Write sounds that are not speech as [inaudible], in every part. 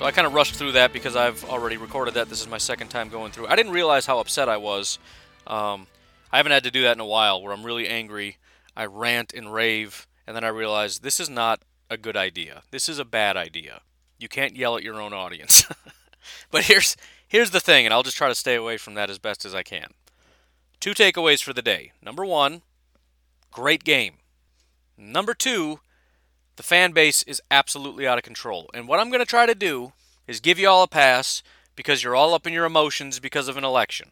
So I kind of rushed through that because I've already recorded that. This is my second time going through. I didn't realize how upset I was. Um, I haven't had to do that in a while, where I'm really angry. I rant and rave, and then I realize this is not a good idea. This is a bad idea. You can't yell at your own audience. [laughs] but here's here's the thing, and I'll just try to stay away from that as best as I can. Two takeaways for the day. Number one, great game. Number two, the fan base is absolutely out of control. And what I'm going to try to do is give you all a pass because you're all up in your emotions because of an election.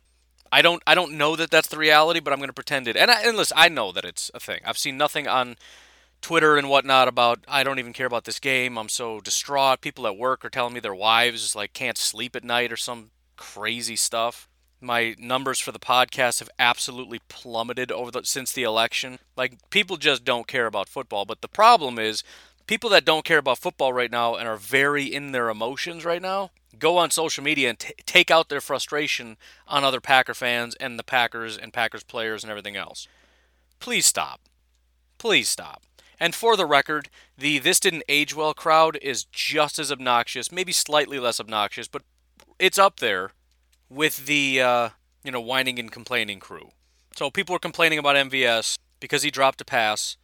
I don't I don't know that that's the reality, but I'm going to pretend it. And, I, and listen, I know that it's a thing. I've seen nothing on Twitter and whatnot about I don't even care about this game. I'm so distraught. People at work are telling me their wives like can't sleep at night or some crazy stuff. My numbers for the podcast have absolutely plummeted over the, since the election. Like people just don't care about football, but the problem is people that don't care about football right now and are very in their emotions right now go on social media and t- take out their frustration on other Packer fans and the Packers and Packers players and everything else. Please stop. Please stop. And for the record, the This Didn't Age Well crowd is just as obnoxious, maybe slightly less obnoxious, but it's up there with the uh, you know whining and complaining crew. So people are complaining about MVS because he dropped a pass,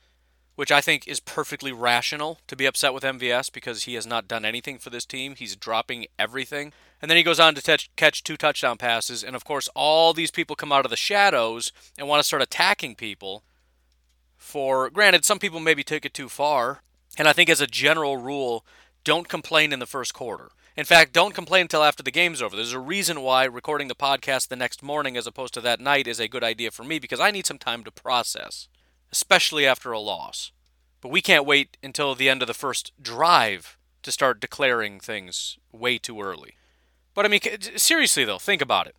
which I think is perfectly rational to be upset with MVS because he has not done anything for this team. He's dropping everything. And then he goes on to touch, catch two touchdown passes. And of course, all these people come out of the shadows and want to start attacking people. For granted, some people maybe took it too far. And I think as a general rule, don't complain in the first quarter. In fact, don't complain until after the game's over. There's a reason why recording the podcast the next morning as opposed to that night is a good idea for me because I need some time to process, especially after a loss. But we can't wait until the end of the first drive to start declaring things way too early. But I mean, seriously though, think about it.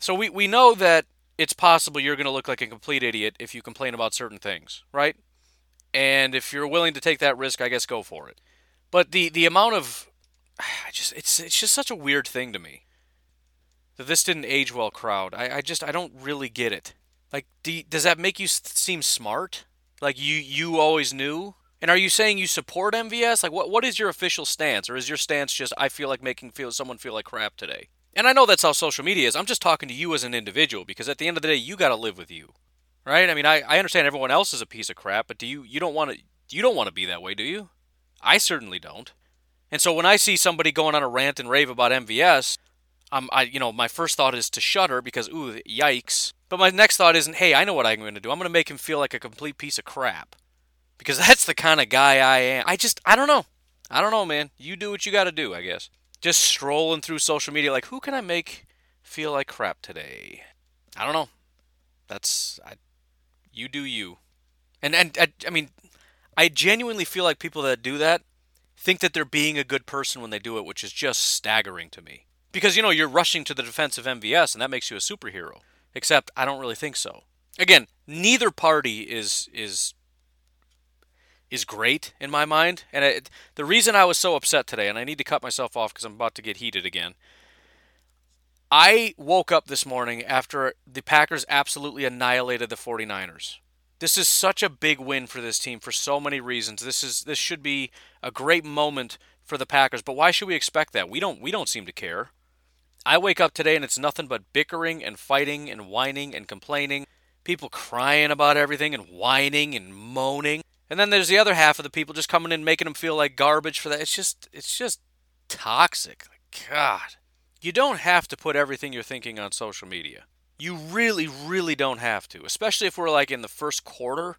So we, we know that it's possible you're going to look like a complete idiot if you complain about certain things, right? And if you're willing to take that risk, I guess go for it. But the, the amount of [sighs] I just it's it's just such a weird thing to me that this didn't age well. Crowd, I, I just I don't really get it. Like, do does that make you seem smart? Like you you always knew? And are you saying you support MVS? Like, what what is your official stance, or is your stance just I feel like making feel someone feel like crap today? And I know that's how social media is. I'm just talking to you as an individual because at the end of the day, you got to live with you, right? I mean, I, I understand everyone else is a piece of crap, but do you you don't want to you don't want to be that way, do you? I certainly don't. And so when I see somebody going on a rant and rave about MVS, I'm, I, you know, my first thought is to shudder because, ooh, yikes. But my next thought isn't, hey, I know what I'm going to do. I'm going to make him feel like a complete piece of crap. Because [laughs] that's the kind of guy I am. I just, I don't know. I don't know, man. You do what you got to do, I guess. Just strolling through social media, like, who can I make feel like crap today? I don't know. That's, I, you do you. And, and I, I mean, I genuinely feel like people that do that think that they're being a good person when they do it, which is just staggering to me. Because, you know, you're rushing to the defense of MVS, and that makes you a superhero. Except, I don't really think so. Again, neither party is is is great in my mind. And it, the reason I was so upset today, and I need to cut myself off because I'm about to get heated again. I woke up this morning after the Packers absolutely annihilated the 49ers. This is such a big win for this team for so many reasons. This is this should be a great moment for the Packers, but why should we expect that? We don't we don't seem to care. I wake up today and it's nothing but bickering and fighting and whining and complaining. People crying about everything and whining and moaning. And then there's the other half of the people just coming in making them feel like garbage for that. It's just it's just toxic. God. You don't have to put everything you're thinking on social media. You really, really don't have to, especially if we're like in the first quarter.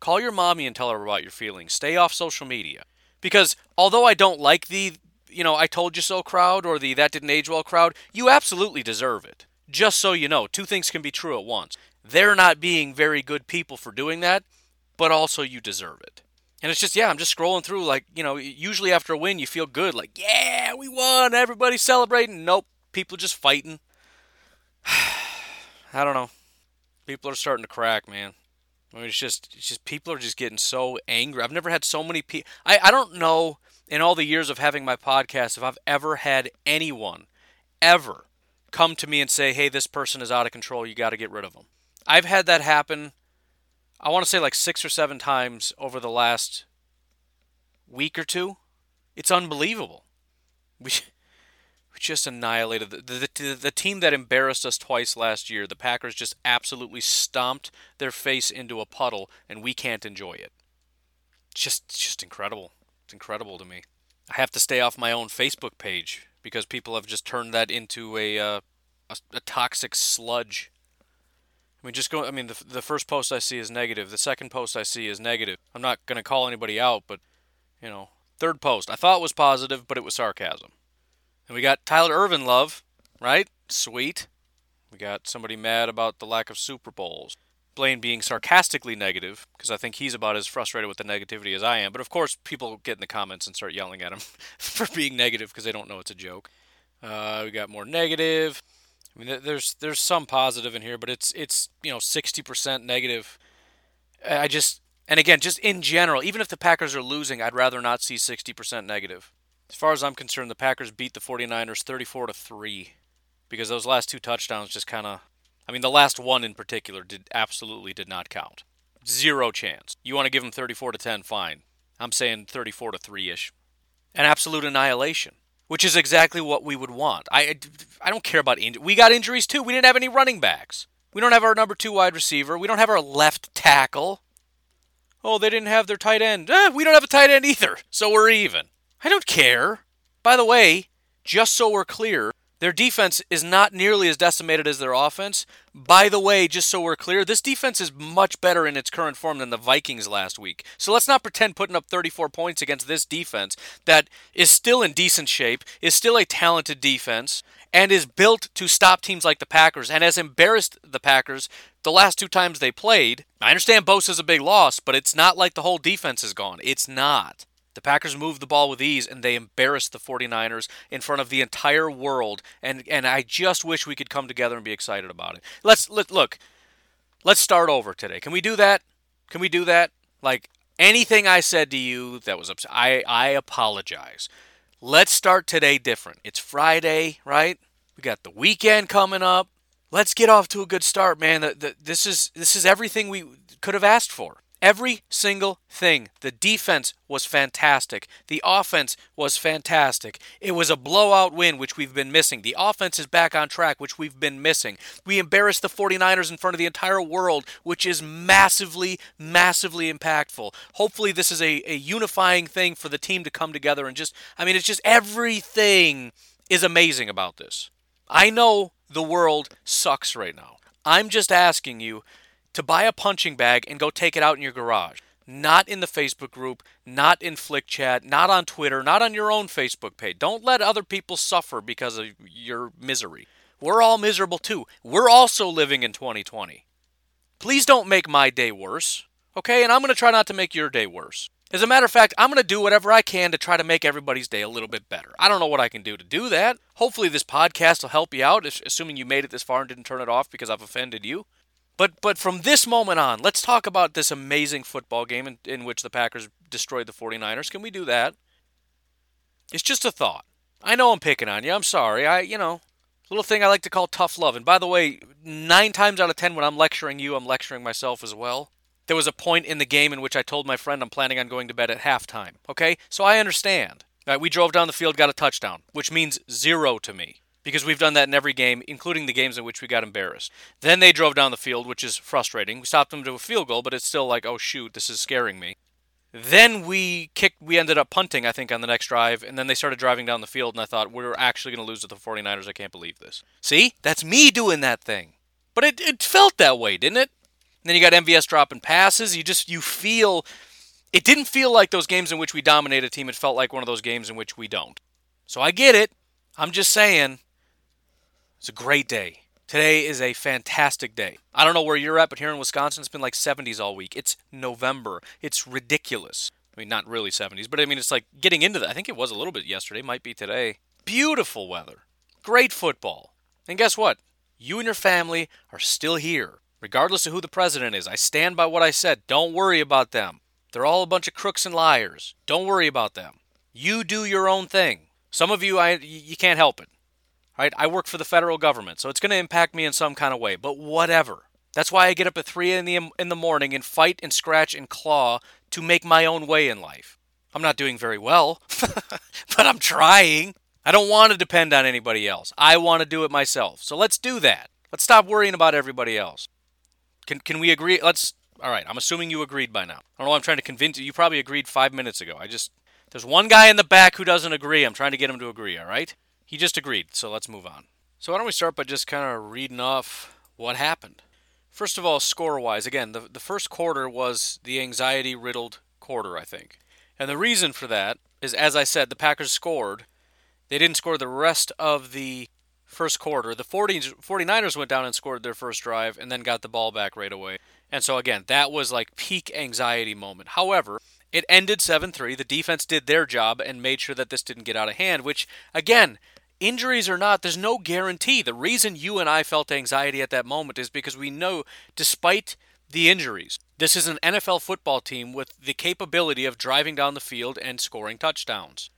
Call your mommy and tell her about your feelings. Stay off social media. Because although I don't like the, you know, I told you so crowd or the that didn't age well crowd, you absolutely deserve it. Just so you know, two things can be true at once. They're not being very good people for doing that, but also you deserve it. And it's just, yeah, I'm just scrolling through. Like, you know, usually after a win, you feel good. Like, yeah, we won. Everybody's celebrating. Nope. People just fighting. [sighs] I don't know. People are starting to crack, man. I mean, it's just, it's just people are just getting so angry. I've never had so many people. I, I don't know in all the years of having my podcast if I've ever had anyone ever come to me and say, hey, this person is out of control. You got to get rid of them. I've had that happen, I want to say like six or seven times over the last week or two. It's unbelievable. We, just annihilated the, the, the, the team that embarrassed us twice last year. The Packers just absolutely stomped their face into a puddle, and we can't enjoy it. Just, just incredible. It's incredible to me. I have to stay off my own Facebook page because people have just turned that into a, uh, a, a toxic sludge. I mean, just go. I mean, the, the first post I see is negative. The second post I see is negative. I'm not to call anybody out, but, you know, third post. I thought was positive, but it was sarcasm. And we got Tyler Ervin love, right? Sweet. We got somebody mad about the lack of Super Bowls. Blaine being sarcastically negative, because I think he's about as frustrated with the negativity as I am. But of course, people get in the comments and start yelling at him [laughs] for being negative because they don't know it's a joke. Uh, we got more negative. I mean, there's there's some positive in here, but it's it's you know 60% negative. I just and again, just in general, even if the Packers are losing, I'd rather not see 60% negative. As far as I'm concerned, the Packers beat the 49ers 34 to 3 because those last two touchdowns just kind of I mean, the last one in particular did absolutely did not count. Zero chance. You want to give them 34 to 10, fine. I'm saying 34 to 3ish. An absolute annihilation, which is exactly what we would want. I I don't care about injuries. We got injuries too. We didn't have any running backs. We don't have our number 2 wide receiver. We don't have our left tackle. Oh, they didn't have their tight end. Eh, we don't have a tight end either. So we're even. I don't care. By the way, just so we're clear, their defense is not nearly as decimated as their offense. By the way, just so we're clear, this defense is much better in its current form than the Vikings last week. So let's not pretend putting up 34 points against this defense that is still in decent shape, is still a talented defense, and is built to stop teams like the Packers and has embarrassed the Packers the last two times they played. I understand Bosa's a big loss, but it's not like the whole defense is gone. It's not. The Packers moved the ball with ease and they embarrassed the 49ers in front of the entire world. And and I just wish we could come together and be excited about it. Let's let look. Let's start over today. Can we do that? Can we do that? Like anything I said to you that was upset, I I apologize. Let's start today different. It's Friday, right? We got the weekend coming up. Let's get off to a good start, man. The, the, this is this is everything we could have asked for. Every single thing. The defense was fantastic. The offense was fantastic. It was a blowout win, which we've been missing. The offense is back on track, which we've been missing. We embarrassed the 49ers in front of the entire world, which is massively, massively impactful. Hopefully, this is a, a unifying thing for the team to come together and just, I mean, it's just everything is amazing about this. I know the world sucks right now. I'm just asking you to buy a punching bag and go take it out in your garage. Not in the Facebook group, not in Flick Chat, not on Twitter, not on your own Facebook page. Don't let other people suffer because of your misery. We're all miserable too. We're also living in 2020. Please don't make my day worse, okay? And I'm going to try not to make your day worse. As a matter of fact, I'm going to do whatever I can to try to make everybody's day a little bit better. I don't know what I can do to do that. Hopefully, this podcast will help you out, assuming you made it this far and didn't turn it off because I've offended you. But but from this moment on, let's talk about this amazing football game in, in which the Packers destroyed the 49ers. Can we do that? It's just a thought. I know I'm picking on you. I'm sorry. I, you know, little thing I like to call tough love. And by the way, 9 times out of 10 when I'm lecturing you, I'm lecturing myself as well. There was a point in the game in which I told my friend I'm planning on going to bed at halftime. Okay? So I understand. We drove down the field, got a touchdown, which means zero to me because we've done that in every game, including the games in which we got embarrassed. Then they drove down the field, which is frustrating. We stopped them to a field goal, but it's still like, oh shoot, this is scaring me. Then we kicked, we ended up punting, I think, on the next drive, and then they started driving down the field, and I thought, we're actually going to lose to the 49ers. I can't believe this. See? That's me doing that thing. But it, it felt that way, didn't it? And then you got MVS dropping passes. You just, you feel, it didn't feel like those games in which we dominate a team. It felt like one of those games in which we don't. So I get it. I'm just saying, it's a great day. Today is a fantastic day. I don't know where you're at, but here in Wisconsin, it's been like 70s all week. It's November. It's ridiculous. I mean, not really 70s, but I mean, it's like getting into that. I think it was a little bit yesterday, might be today. Beautiful weather, great football. And guess what? You and your family are still here, regardless of who the president is. I stand by what I said. Don't worry about them. They're all a bunch of crooks and liars. Don't worry about them. You do your own thing. Some of you, I you can't help it. Right? I work for the federal government, so it's going to impact me in some kind of way. But whatever. That's why I get up at three in the in the morning and fight and scratch and claw to make my own way in life. I'm not doing very well, [laughs] but I'm trying. I don't want to depend on anybody else. I want to do it myself. So let's do that. Let's stop worrying about everybody else. Can can we agree? Let's. All right. I'm assuming you agreed by now. I don't know. I'm trying to convince you. You probably agreed five minutes ago. I just there's one guy in the back who doesn't agree. I'm trying to get him to agree. All right. He just agreed. So let's move on. So why don't we start by just kind of reading off what happened. First of all, score wise, again, the, the first quarter was the anxiety riddled quarter, I think. And the reason for that is, as I said, the Packers scored. They didn't score the rest of the first quarter. The 40, 49ers went down and scored their first drive and then got the ball back right away. And so, again, that was like peak anxiety moment. However, it ended 7 3. The defense did their job and made sure that this didn't get out of hand, which, again, injuries or not, there's no guarantee. The reason you and I felt anxiety at that moment is because we know, despite the injuries, this is an NFL football team with the capability of driving down the field and scoring touchdowns.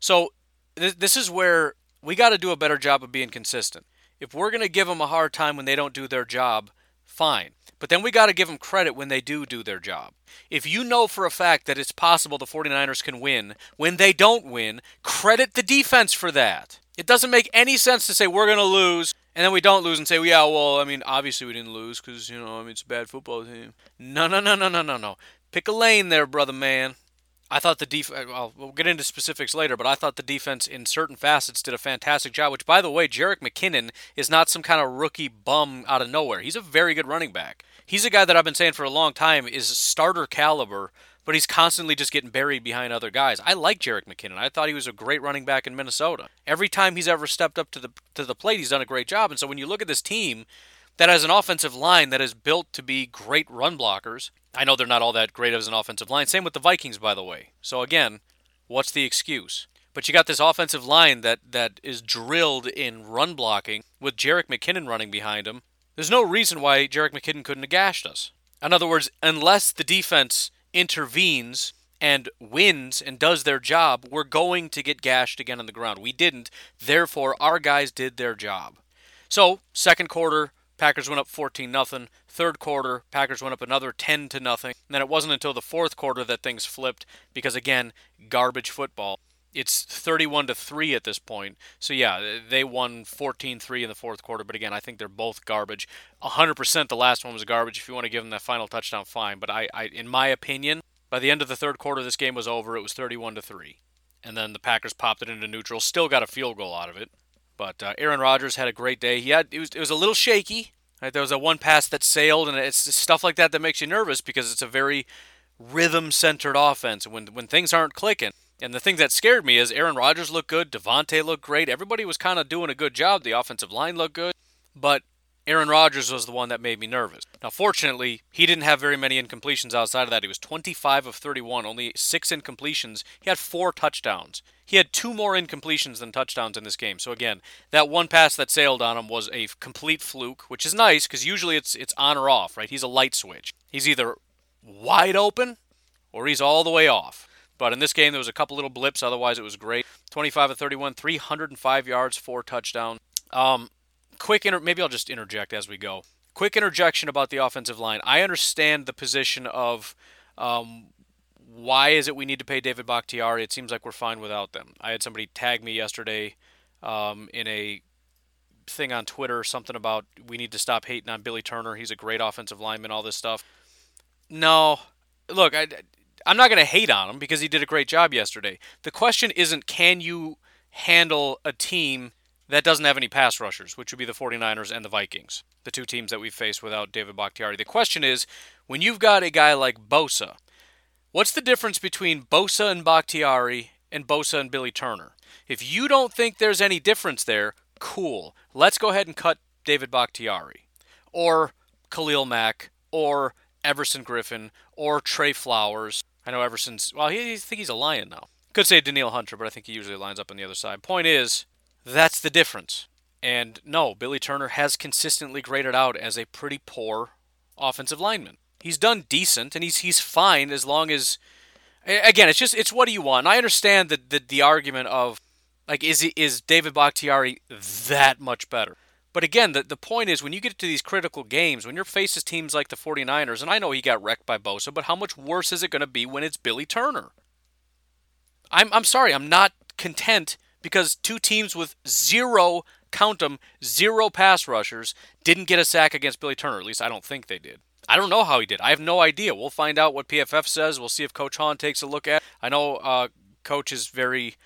So, th- this is where we got to do a better job of being consistent. If we're going to give them a hard time when they don't do their job, fine. But then we got to give them credit when they do do their job. If you know for a fact that it's possible the 49ers can win, when they don't win, credit the defense for that. It doesn't make any sense to say we're going to lose and then we don't lose and say, well, yeah, well, I mean, obviously we didn't lose because, you know, I mean, it's a bad football team. No, no, no, no, no, no, no. Pick a lane there, brother man. I thought the defense, well, we'll get into specifics later, but I thought the defense in certain facets did a fantastic job, which, by the way, Jerick McKinnon is not some kind of rookie bum out of nowhere. He's a very good running back. He's a guy that I've been saying for a long time is starter caliber but he's constantly just getting buried behind other guys. I like Jerick McKinnon. I thought he was a great running back in Minnesota. Every time he's ever stepped up to the to the plate, he's done a great job. And so when you look at this team that has an offensive line that is built to be great run blockers, I know they're not all that great as an offensive line. Same with the Vikings, by the way. So again, what's the excuse? But you got this offensive line that that is drilled in run blocking with Jerick McKinnon running behind him. There's no reason why Jerick McKinnon couldn't have gashed us. In other words, unless the defense intervenes and wins and does their job, we're going to get gashed again on the ground. We didn't. Therefore, our guys did their job. So, second quarter, Packers went up 14 nothing. Third quarter, Packers went up another 10 to nothing. And then it wasn't until the fourth quarter that things flipped because again, garbage football. It's 31 to 3 at this point. So yeah, they won 14-3 in the fourth quarter, but again, I think they're both garbage. 100% the last one was garbage. If you want to give them that final touchdown, fine, but I, I in my opinion, by the end of the third quarter this game was over. It was 31 to 3. And then the Packers popped it into neutral, still got a field goal out of it. But uh, Aaron Rodgers had a great day. He had it was it was a little shaky. Right? There was a one pass that sailed, and it's stuff like that that makes you nervous because it's a very rhythm-centered offense. When when things aren't clicking, and the thing that scared me is Aaron Rodgers looked good, Davante looked great, everybody was kind of doing a good job. The offensive line looked good, but Aaron Rodgers was the one that made me nervous. Now, fortunately, he didn't have very many incompletions outside of that. He was 25 of 31, only six incompletions. He had four touchdowns. He had two more incompletions than touchdowns in this game. So again, that one pass that sailed on him was a complete fluke, which is nice because usually it's it's on or off, right? He's a light switch. He's either wide open or he's all the way off. But in this game, there was a couple little blips. Otherwise, it was great. 25 of 31, 305 yards, four touchdowns. Um, quick, inter- maybe I'll just interject as we go. Quick interjection about the offensive line. I understand the position of um, why is it we need to pay David Bakhtiari? It seems like we're fine without them. I had somebody tag me yesterday um, in a thing on Twitter, something about we need to stop hating on Billy Turner. He's a great offensive lineman, all this stuff. No, look, I, I'm not going to hate on him because he did a great job yesterday. The question isn't can you handle a team that doesn't have any pass rushers, which would be the 49ers and the Vikings, the two teams that we've faced without David Bakhtiari. The question is when you've got a guy like Bosa, what's the difference between Bosa and Bakhtiari and Bosa and Billy Turner? If you don't think there's any difference there, cool. Let's go ahead and cut David Bakhtiari or Khalil Mack or Everson Griffen or Trey Flowers. I know ever since, well, he, I think he's a Lion now. Could say Danielle Hunter, but I think he usually lines up on the other side. Point is, that's the difference. And no, Billy Turner has consistently graded out as a pretty poor offensive lineman. He's done decent, and he's he's fine as long as. Again, it's just it's what do you want? And I understand the, the the argument of like is is David Bakhtiari that much better? But again, the, the point is when you get to these critical games, when you're faces teams like the 49ers, and I know he got wrecked by Bosa, but how much worse is it going to be when it's Billy Turner? I'm, I'm sorry, I'm not content because two teams with zero, count them, zero pass rushers didn't get a sack against Billy Turner. At least I don't think they did. I don't know how he did. I have no idea. We'll find out what PFF says. We'll see if Coach Hahn takes a look at. I know uh, Coach is very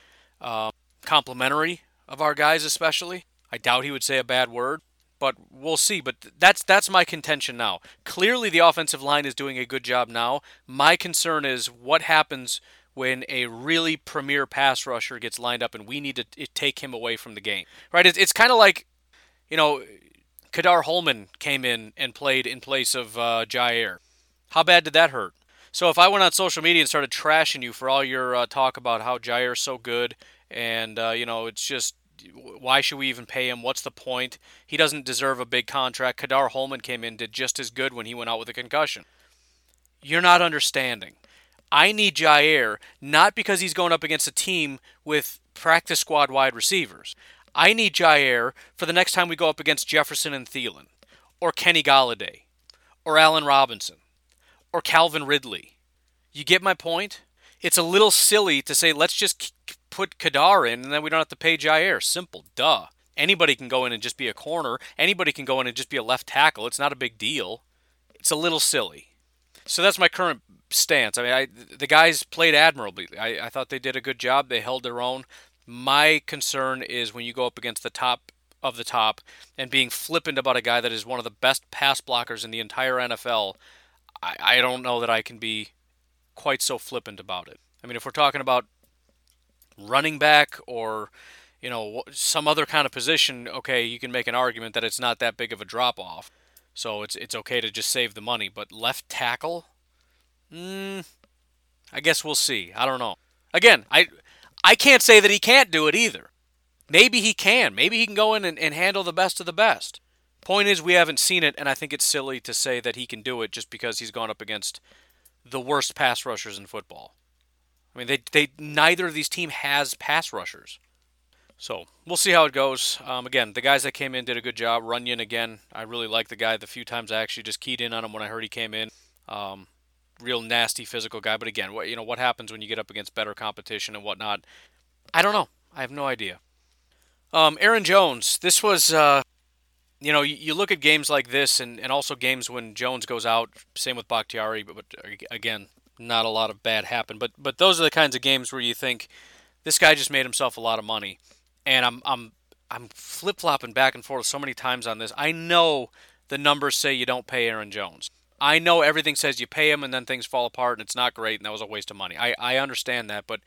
uh, complimentary of our guys, especially. I doubt he would say a bad word, but we'll see. But that's that's my contention now. Clearly, the offensive line is doing a good job now. My concern is what happens when a really premier pass rusher gets lined up and we need to take him away from the game. Right? It's, it's kind of like, you know, Ka'dar Hollman came in and played in place of uh, Jaire. How bad did that hurt? So if I went on social media and started trashing you for all your uh, talk about how Jaire's so good and uh, you know it's just why should we even pay him? What's the point? He doesn't deserve a big contract. Ka'dar Hollman came in did just as good when he went out with a concussion. You're not understanding. I need Jaire not because he's going up against a team with practice squad wide receivers. I need Jaire for the next time we go up against Jefferson and Thielen, or Kenny Golladay, or Allen Robinson, or Calvin Ridley. You get my point? It's a little silly to say let's just put Ka'dar in and then we don't have to pay Jaire. Simple, duh. Anybody can go in and just be a corner. Anybody can go in and just be a left tackle. It's not a big deal. It's a little silly. So that's my current stance. I mean, I, the guys played admirably. I, I thought they did a good job. They held their own. My concern is when you go up against the top of the top and being flippant about a guy that is one of the best pass blockers in the entire NFL. I, I don't know that I can be quite so flippant about it. I mean, if we're talking about running back or you know some other kind of position, okay, you can make an argument that it's not that big of a drop off. So it's it's okay to just save the money. But left tackle, Mm, I guess we'll see. I don't know. Again, I I can't say that he can't do it either. Maybe he can. Maybe he can go in and, and handle the best of the best. Point is, we haven't seen it, and I think it's silly to say that he can do it just because he's gone up against the worst pass rushers in football. I mean, they, they neither of these teams has pass rushers. So we'll see how it goes. Um, again, the guys that came in did a good job. Runyan again, I really like the guy. The few times I actually just keyed in on him when I heard he came in. Um, real nasty physical guy. But again, what you know, what happens when you get up against better competition and whatnot? I don't know. I have no idea. Um, Aaron Jones. This was, uh, you know, you, you, look at games like this, and, and also games when Jones goes out. Same with Bakhtiari, but, but again, not a lot of bad happen. But but those are the kinds of games where you think this guy just made himself a lot of money, and I'm I'm I'm flip flopping back and forth so many times on this. I know the numbers say you don't pay Aaron Jones. I know everything says you pay him and then things fall apart and it's not great and that was a waste of money. I, I understand that, but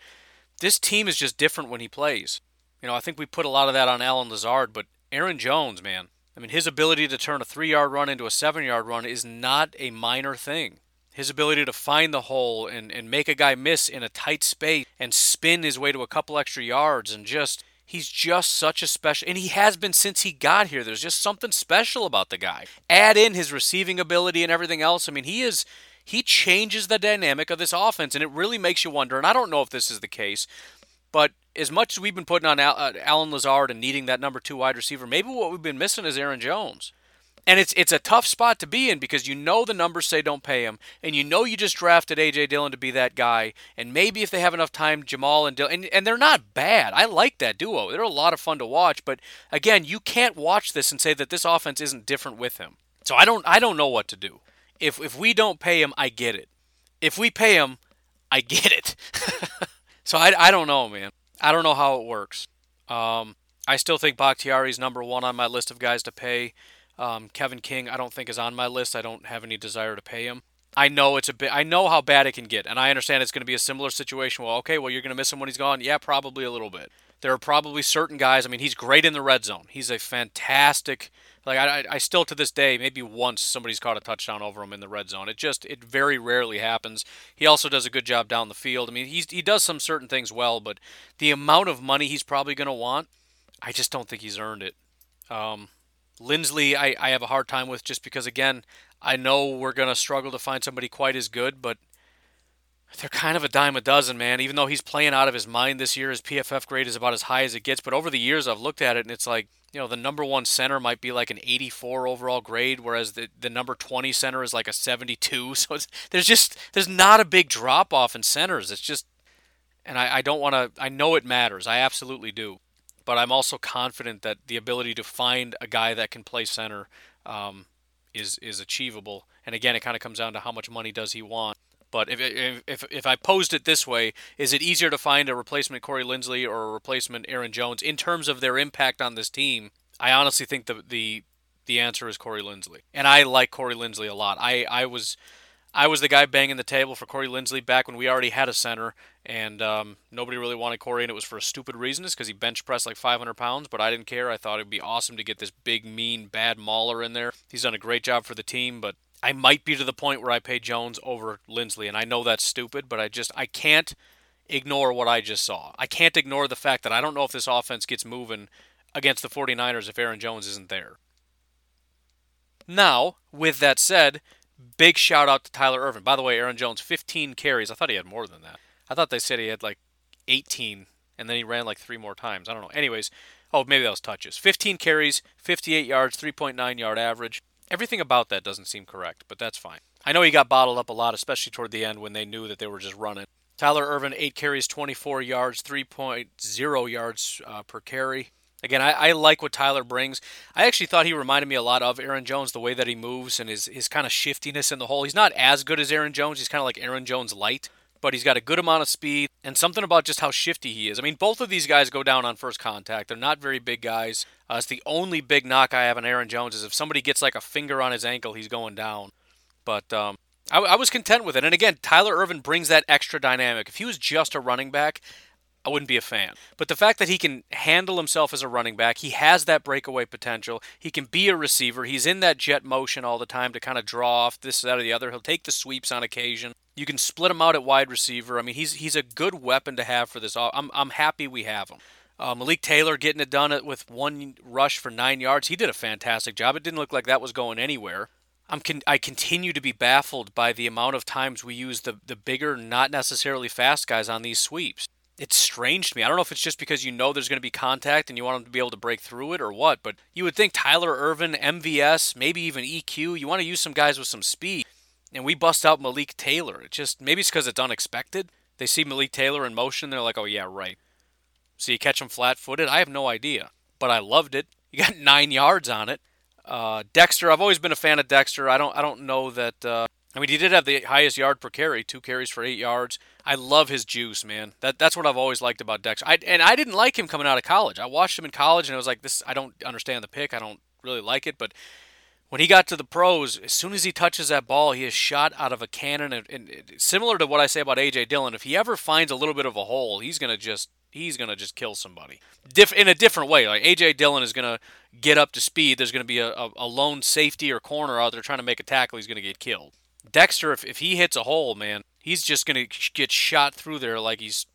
this team is just different when he plays. You know, I think we put a lot of that on Allen Lazard, but Aaron Jones, man, I mean, his ability to turn a three yard run into a seven yard run is not a minor thing. His ability to find the hole and, and make a guy miss in a tight space and spin his way to a couple extra yards and just He's just such a special, and he has been since he got here. There's just something special about the guy. Add in his receiving ability and everything else. I mean, he is he changes the dynamic of this offense, and it really makes you wonder. And I don't know if this is the case, but as much as we've been putting on uh, Allen Lazard and needing that number two wide receiver, maybe what we've been missing is Aaron Jones. And it's it's a tough spot to be in because you know the numbers say don't pay him, and you know you just drafted AJ Dillon to be that guy. And maybe if they have enough time, Jamaal and Dillon, and, and they're not bad. I like that duo. They're a lot of fun to watch. But again, you can't watch this and say that this offense isn't different with him. So I don't I don't know what to do. If if we don't pay him, I get it. If we pay him, I get it. [laughs] so I, I don't know, man. I don't know how it works. Um, I still think Bakhtiari's number one on my list of guys to pay. Um, Kevin King, I don't think is on my list. I don't have any desire to pay him. I know it's a bit. I know how bad it can get, and I understand it's going to be a similar situation. Well, okay, well you're going to miss him when he's gone. Yeah, probably a little bit. There are probably certain guys. I mean, he's great in the red zone. He's a fantastic. Like I, I still to this day, maybe once somebody's caught a touchdown over him in the red zone. It just it very rarely happens. He also does a good job down the field. I mean, he's he does some certain things well, but the amount of money he's probably going to want, I just don't think he's earned it. Um, Linsley, I, I have a hard time with just because again, I know we're going to struggle to find somebody quite as good, but they're kind of a dime a dozen, man. Even though he's playing out of his mind this year, his PFF grade is about as high as it gets. But over the years, I've looked at it and it's like, you know, the number one center might be like an 84 overall grade, whereas the, the number 20 center is like a 72. [laughs] So there's just, there's not a big drop off in centers. It's just, and I, I don't want to, I know it matters. I absolutely do. But I'm also confident that the ability to find a guy that can play center um, is is achievable. And again, it kind of comes down to how much money does he want. But if, if, if I posed it this way, is it easier to find a replacement Corey Linsley or a replacement Aaron Jones in terms of their impact on this team? I honestly think the the the answer is Corey Linsley, and I like Corey Linsley a lot. I I was I was the guy banging the table for Corey Linsley back when we already had a center, and um, nobody really wanted Corey, and it was for a stupid reason. It's because he bench pressed like 500 pounds, but I didn't care. I thought it'd be awesome to get this big, mean, bad mauler in there. He's done a great job for the team, but I might be to the point where I pay Jones over Linsley, and I know that's stupid, but I just I can't ignore what I just saw. I can't ignore the fact that I don't know if this offense gets moving against the 49ers if Aaron Jones isn't there. Now, with that said, big shout out to Tyler Ervin. By the way, Aaron Jones 15 carries. I thought he had more than that. I thought they said he had like 18 and then he ran like three more times. I don't know. Anyways, oh, maybe that was touches. 15 carries, 58 yards, 3.9 yard average. Everything about that doesn't seem correct, but that's fine. I know he got bottled up a lot, especially toward the end when they knew that they were just running. Tyler Ervin, 8 carries, 24 yards, 3.0 yards uh, per carry. Again, I, I, like what Tyler brings. I actually thought he reminded me a lot of Aaron Jones, the way that he moves and his, his kind of shiftiness in the hole. He's not as good as Aaron Jones. He's kind of like Aaron Jones light, but he's got a good amount of speed and something about just how shifty he is. I mean, both of these guys go down on first contact. They're not very big guys. Uh, it's the only big knock I have on Aaron Jones is if somebody gets like a finger on his ankle, he's going down. But um, I, I was content with it. And again, Tyler Ervin brings that extra dynamic. If he was just a running back, I wouldn't be a fan. But the fact that he can handle himself as a running back, he has that breakaway potential. He can be a receiver. He's in that jet motion all the time to kind of draw off this, that, or the other. He'll take the sweeps on occasion. You can split him out at wide receiver. I mean, he's he's a good weapon to have for this. I'm I'm happy we have him. Uh, Malik Taylor getting it done with one rush for nine yards. He did a fantastic job. It didn't look like that was going anywhere. I'm con- I continue to be baffled by the amount of times we use the the bigger, not necessarily fast guys on these sweeps it's strange to me. I don't know if it's just because you know there's going to be contact and you want them to be able to break through it or what, but you would think Tyler Ervin, MVS, maybe even EQ, you want to use some guys with some speed. And we bust out Malik Taylor. It just maybe it's because it's unexpected. They see Malik Taylor in motion, they're like, "Oh yeah, right." So you catch him flat-footed. I have no idea, but I loved it. You got [laughs] nine yards on it. Uh, Dexter, I've always been a fan of Dexter. I don't, I don't know that. Uh, I mean, he did have the highest yard per carry, two carries for eight yards. I love his juice, man. That that's what I've always liked about Dexter. I, and I didn't like him coming out of college. I watched him in college, and I was like, this. I don't understand the pick. I don't really like it, but when he got to the pros, as soon as he touches that ball, he is shot out of a cannon. And, and, similar to what I say about AJ Dillon, if he ever finds a little bit of a hole, he's gonna just he's gonna just kill somebody. Diff, in a different way. Like AJ Dillon is gonna get up to speed. There's gonna be a, a, a lone safety or corner out there trying to make a tackle. He's gonna get killed. Dexter, if, if he hits a hole, man, he's just going to get shot through there like he's,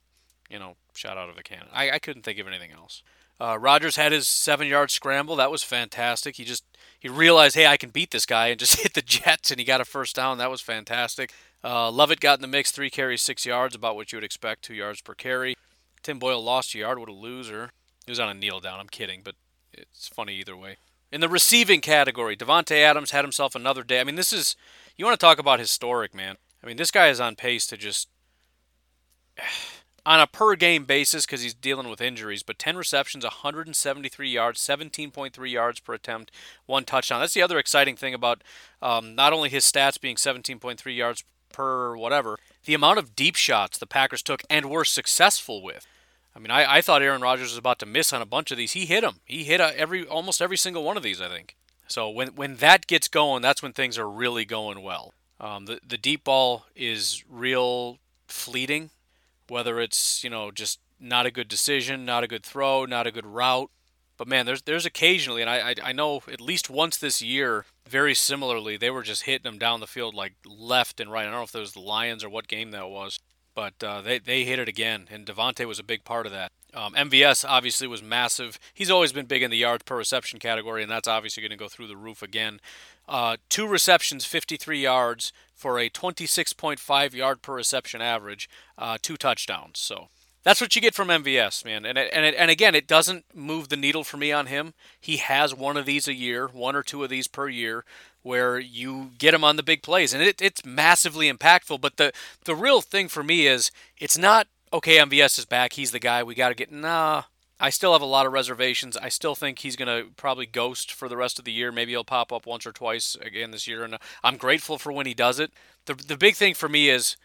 you know, shot out of a cannon. I, I couldn't think of anything else. Uh, Rodgers had his seven-yard scramble. That was fantastic. He just he realized, hey, I can beat this guy, and just [laughs] hit the Jets, and he got a first down. That was fantastic. Uh, Lovett got in the mix, three carries, six yards, about what you would expect, two yards per carry. Tim Boyle lost a yard. What a loser. He was on a kneel down. I'm kidding, but it's funny either way. In the receiving category, Davante Adams had himself another day. I mean, this is you want to talk about historic, man. I mean, this guy is on pace to just [sighs] on a per game basis because he's dealing with injuries, but 10 receptions, 173 yards, 17.3 yards per attempt, one touchdown. That's the other exciting thing about um, not only his stats being 17.3 yards per whatever, the amount of deep shots the Packers took and were successful with. I mean, I, I thought Aaron Rodgers was about to miss on a bunch of these. He hit them. He hit a, every almost every single one of these, I think. So when when that gets going, that's when things are really going well. Um, the the deep ball is real fleeting, whether it's you know just not a good decision, not a good throw, not a good route. But man, there's there's occasionally, and I, I I know at least once this year, very similarly, they were just hitting them down the field like left and right. I don't know if it was the Lions or what game that was, but uh, they they hit it again, and Davante was a big part of that. Um, MVS obviously was massive. He's always been big in the yards per reception category, and that's obviously going to go through the roof again. Uh, two receptions, 53 yards for a 26.5 yard per reception average, uh, two touchdowns. So that's what you get from MVS, man. And and and again, it doesn't move the needle for me on him. He has one of these a year, one or two of these per year, where you get him on the big plays, and it, it's massively impactful. But the the real thing for me is it's not okay. MVS is back. He's the guy. We got to get. Nah, I still have a lot of reservations. I still think he's going to probably ghost for the rest of the year. Maybe he'll pop up once or twice again this year, and I'm grateful for when he does it. The the big thing for me is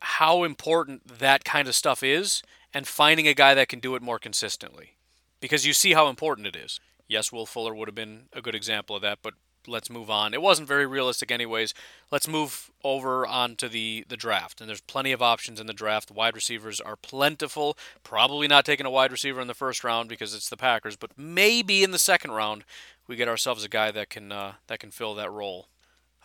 how important that kind of stuff is and finding a guy that can do it more consistently. Because you see how important it is. Yes, Will Fuller would have been a good example of that, but let's move on. It wasn't very realistic anyways. Let's move over onto the the draft. And there's plenty of options in the draft. Wide receivers are plentiful. Probably not taking a wide receiver in the first round because it's the Packers, but maybe in the second round we get ourselves a guy that can uh, that can fill that role.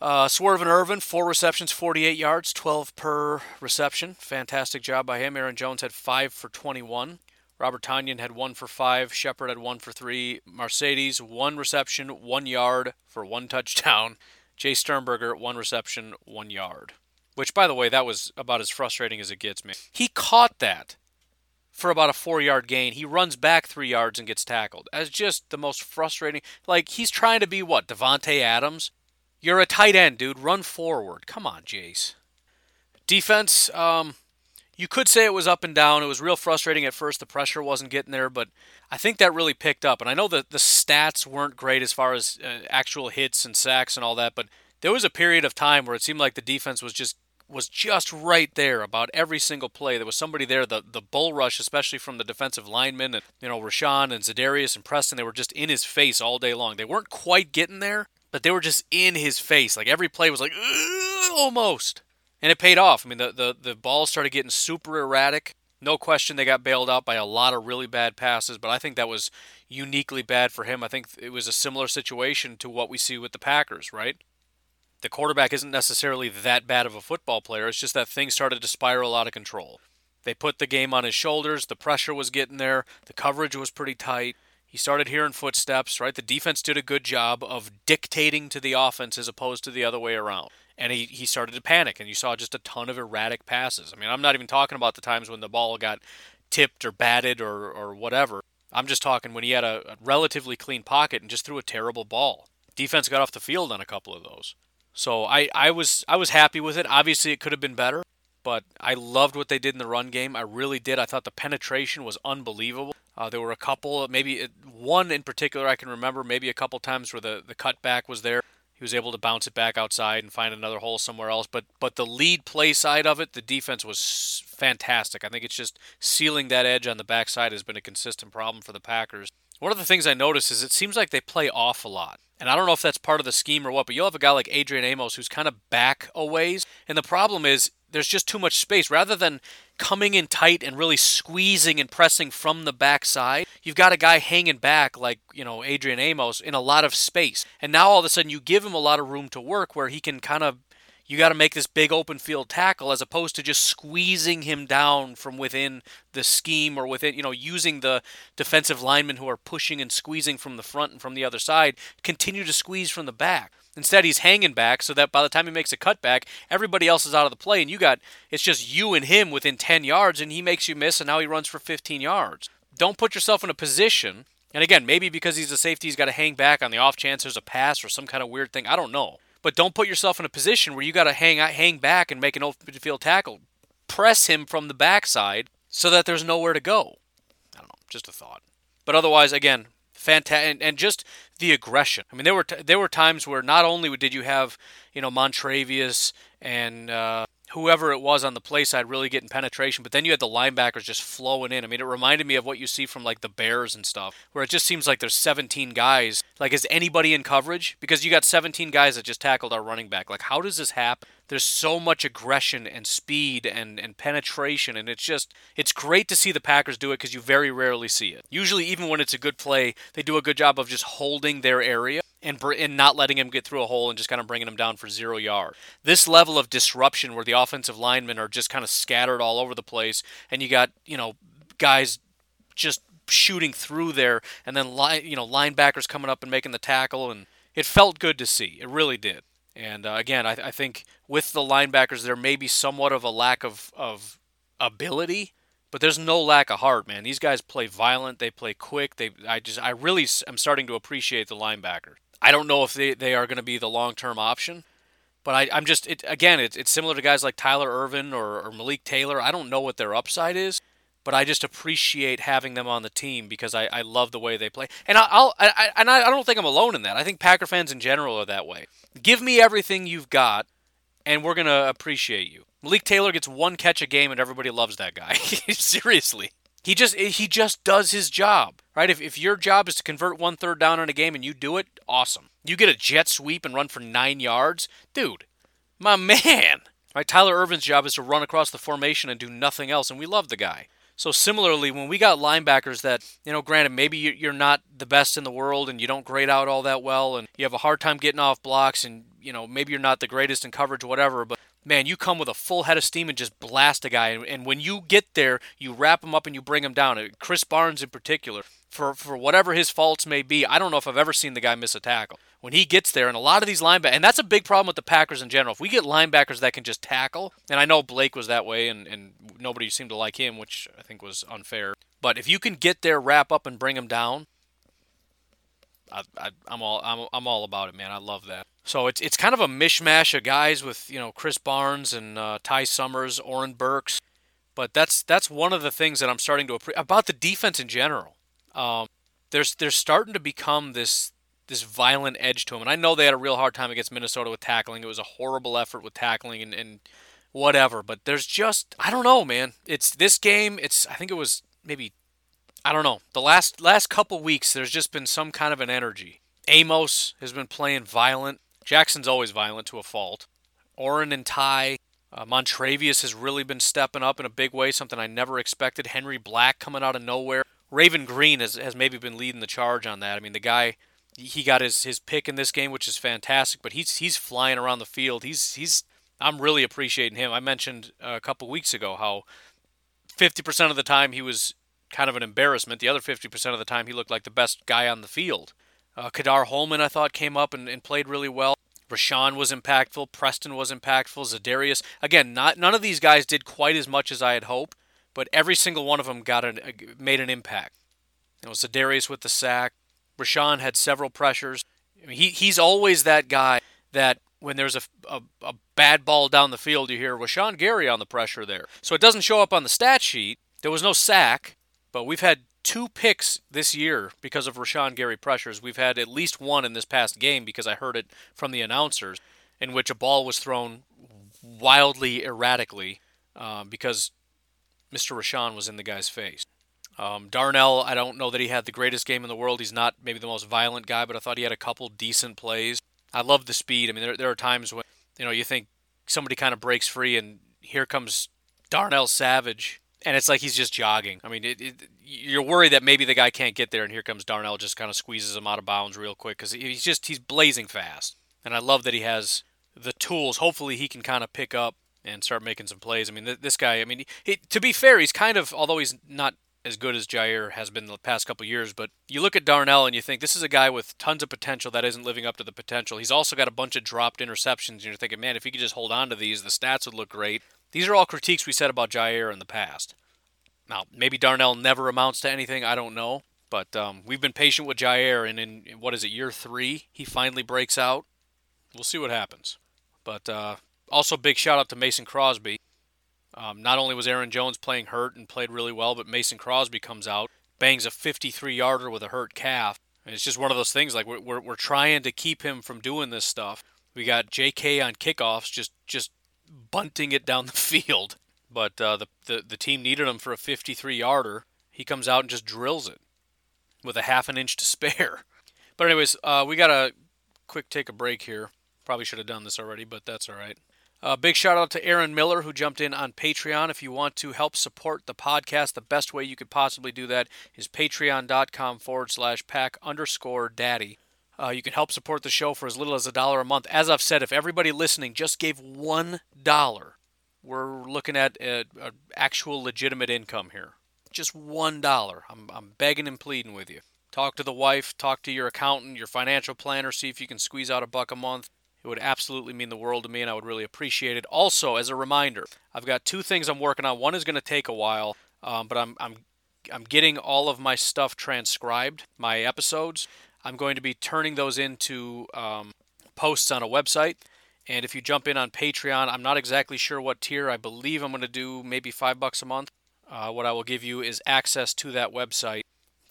Uh, Swerve Ervin, four receptions, 48 yards, 12 per reception. Fantastic job by him. Aaron Jones had five for 21. Robert Tonyan had one for five. Shepherd had one for three. Marcedes, one reception, one yard for one touchdown. Jace Sternberger, one reception, one yard. Which, by the way, that was about as frustrating as it gets, man. He caught that for about a four yard gain. He runs back three yards and gets tackled. As just the most frustrating. Like, he's trying to be what? Davante Adams? You're a tight end, dude. Run forward. Come on, Jace. Defense, um, you could say it was up and down. It was real frustrating at first. The pressure wasn't getting there, but I think that really picked up. And I know that the stats weren't great as far as uh, actual hits and sacks and all that, but there was a period of time where it seemed like the defense was just was just right there about every single play. There was somebody there. The the bull rush, especially from the defensive linemen, and you know Rashan and Za'Darius and Preston, they were just in his face all day long. They weren't quite getting there, but they were just in his face. Like every play was like almost, and it paid off. I mean, the the the ball started getting super erratic. No question, they got bailed out by a lot of really bad passes, but I think that was uniquely bad for him. I think it was a similar situation to what we see with the Packers, right? The quarterback isn't necessarily that bad of a football player. It's just that things started to spiral out of control. They put the game on his shoulders. The pressure was getting there. The coverage was pretty tight. He started hearing footsteps, right? The defense did a good job of dictating to the offense as opposed to the other way around. And he, he started to panic, and you saw just a ton of erratic passes. I mean, I'm not even talking about the times when the ball got tipped or batted or, or whatever. I'm just talking when he had a, a relatively clean pocket and just threw a terrible ball. Defense got off the field on a couple of those. So I, I was I was happy with it. Obviously, it could have been better, but I loved what they did in the run game. I really did. I thought the penetration was unbelievable. Uh, there were a couple, maybe one in particular I can remember, maybe a couple times where the, the cutback was there. He was able to bounce it back outside and find another hole somewhere else. But but the lead play side of it, the defense was fantastic. I think it's just sealing that edge on the backside has been a consistent problem for the Packers. One of the things I notice is it seems like they play off a lot. And I don't know if that's part of the scheme or what, but you'll have a guy like Adrian Amos who's kind of back a ways. And the problem is there's just too much space. Rather than coming in tight and really squeezing and pressing from the backside, you've got a guy hanging back like, you know, Adrian Amos in a lot of space. And now all of a sudden you give him a lot of room to work where he can kind of you got to make this big open field tackle as opposed to just squeezing him down from within the scheme or within, you know, using the defensive linemen who are pushing and squeezing from the front and from the other side, continue to squeeze from the back. Instead, he's hanging back so that by the time he makes a cutback, everybody else is out of the play, and you got it's just you and him within 10 yards, and he makes you miss, and now he runs for 15 yards. Don't put yourself in a position, and again, maybe because he's a safety, he's got to hang back on the off chance there's a pass or some kind of weird thing. I don't know. But don't put yourself in a position where you got to hang hang back and make an open field tackle. Press him from the backside so that there's nowhere to go. I don't know, just a thought. But otherwise, again, fantastic, and, and, just the aggression. I mean, there were t- there were times where not only did you have you know Montravius and uh, whoever it was on the play side really getting penetration, but then you had the linebackers just flowing in. I mean, it reminded me of what you see from like the Bears and stuff, where it just seems like there's 17 guys. Like, is anybody in coverage? Because you got 17 guys that just tackled our running back. Like, how does this happen? There's so much aggression and speed and, and penetration, and it's just, it's great to see the Packers do it because you very rarely see it. Usually, even when it's a good play, they do a good job of just holding their area and, and not letting him get through a hole and just kind of bringing him down for zero yard. This level of disruption where the offensive linemen are just kind of scattered all over the place and you got, you know, guys just shooting through there and then you know, linebackers coming up and making the tackle and it felt good to see. It really did. And uh, again, I, I think with the linebackers there may be somewhat of a lack of, of ability but there's no lack of heart, man. These guys play violent, they play quick. They I just I really am starting to appreciate the linebacker. I don't know if they, they are going to be the long term option, but I, I'm just it, again it's, it's similar to guys like Tyler Ervin or, or Malik Taylor. I don't know what their upside is, but I just appreciate having them on the team because I, I love the way they play. And I, I'll I, and I, don't think I'm alone in that. I think Packer fans in general are that way. Give me everything you've got, and we're gonna appreciate you. Malik Taylor gets one catch a game, and everybody loves that guy. [laughs] Seriously. He just he just does his job, right? If, if your job is to convert one third down in a game and you do it, awesome. You get a jet sweep and run for nine yards, dude, my man. Right? Tyler Ervin's job is to run across the formation and do nothing else, and we love the guy. So similarly, when we got linebackers that, you know, granted, maybe you're not the best in the world and you don't grade out all that well and you have a hard time getting off blocks and, you know, maybe you're not the greatest in coverage, whatever, but man, you come with a full head of steam and just blast a guy. And, and when you get there, you wrap him up and you bring him down. Uh, Krys Barnes in particular, for for whatever his faults may be, I don't know if I've ever seen the guy miss a tackle. When he gets there, and a lot of these linebackers, and that's a big problem with the Packers in general. If we get linebackers that can just tackle, and I know Blake was that way, and, and nobody seemed to like him, which I think was unfair. But if you can get there, wrap up, and bring him down, I, I'm all I'm, I'm all about it, man. I love that. So it's it's kind of a mishmash of guys with you know Krys Barnes and uh, Ty Summers, Oren Burks, but that's that's one of the things that I'm starting to appreciate about the defense in general. Um, there's there's starting to become this this violent edge to them, and I know they had a real hard time against Minnesota with tackling. It was a horrible effort with tackling and, and whatever, but there's just I don't know, man. It's this game. It's I think it was maybe I don't know the last last couple weeks. There's just been some kind of an energy. Amos has been playing violent. Jackson's always violent to a fault. Oren and Ty. Uh, Montravius has really been stepping up in a big way, something I never expected. Henry Black coming out of nowhere. Raven Greene has, has maybe been leading the charge on that. I mean, the guy, he got his, his pick in this game, which is fantastic, but he's he's flying around the field. He's he's I'm really appreciating him. I mentioned a couple weeks ago how 50% of the time he was kind of an embarrassment. The other 50% of the time he looked like the best guy on the field. Uh, Ka'dar Hollman, I thought, came up and, and played really well. Rashan was impactful. Preston was impactful. Za'Darius, again, not none of these guys did quite as much as I had hoped, but every single one of them got an, made an impact. You know, Za'Darius with the sack. Rashan had several pressures. I mean, he he's always that guy that when there's a, a, a bad ball down the field, you hear Rashan Gary on the pressure there. So it doesn't show up on the stat sheet. There was no sack, but we've had two picks this year because of Rashan Gary pressures. We've had at least one in this past game because I heard it from the announcers, in which a ball was thrown wildly erratically um, because Mr. Rashan was in the guy's face. Um, Darnell, I don't know that he had the greatest game in the world. He's not maybe the most violent guy, but I thought he had a couple decent plays. I love the speed. I mean, there, there are times when you know you think somebody kind of breaks free, and here comes Darnell Savage and it's like he's just jogging. I mean, it, it, you're worried that maybe the guy can't get there, and here comes Darnell, just kind of squeezes him out of bounds real quick because he's just he's blazing fast, and I love that he has the tools. Hopefully, he can kind of pick up and start making some plays. I mean, this guy. I mean, he, to be fair, he's kind of although he's not as good as Jaire has been the past couple years, but you look at Darnell and you think this is a guy with tons of potential that isn't living up to the potential. He's also got a bunch of dropped interceptions, and you're thinking, man, if he could just hold on to these, the stats would look great. These are all critiques we said about Jaire in the past. Now, maybe Darnell never amounts to anything. I don't know. But um, we've been patient with Jaire, and in, what is it, year three, he finally breaks out. We'll see what happens. But uh, also, big shout out to Mason Crosby. Um, not only was Aaron Jones playing hurt and played really well, but Mason Crosby comes out, bangs a 53 yarder with a hurt calf. And it's just one of those things like we're, we're, we're trying to keep him from doing this stuff. We got JK on kickoffs, just just bunting it down [laughs] the field. But uh, the, the the team needed him for a 53 yarder. He comes out and just drills it with a half an inch to spare. [laughs] But anyways, uh, we got a quick take a break here. Probably should have done this already, but that's all right. Uh, big shout out to Aaron Miller who jumped in on Patreon. If you want to help support the podcast, the best way you could possibly do that is patreon.com forward slash pack underscore daddy. Uh, you can help support the show for as little as a dollar a month. As I've said, if everybody listening just gave one dollar, we're looking at actual legitimate income here. Just one dollar. I'm, I'm begging and pleading with you. Talk to the wife, talk to your accountant, your financial planner, see if you can squeeze out a buck a month. It would absolutely mean the world to me, and I would really appreciate it. Also, as a reminder, I've got two things I'm working on. One is going to take a while, um, but I'm, I'm I'm getting all of my stuff transcribed, my episodes. I'm going to be turning those into um, posts on a website. And if you jump in on Patreon, I'm not exactly sure what tier. I believe I'm going to do maybe five bucks a month. Uh, what I will give you is access to that website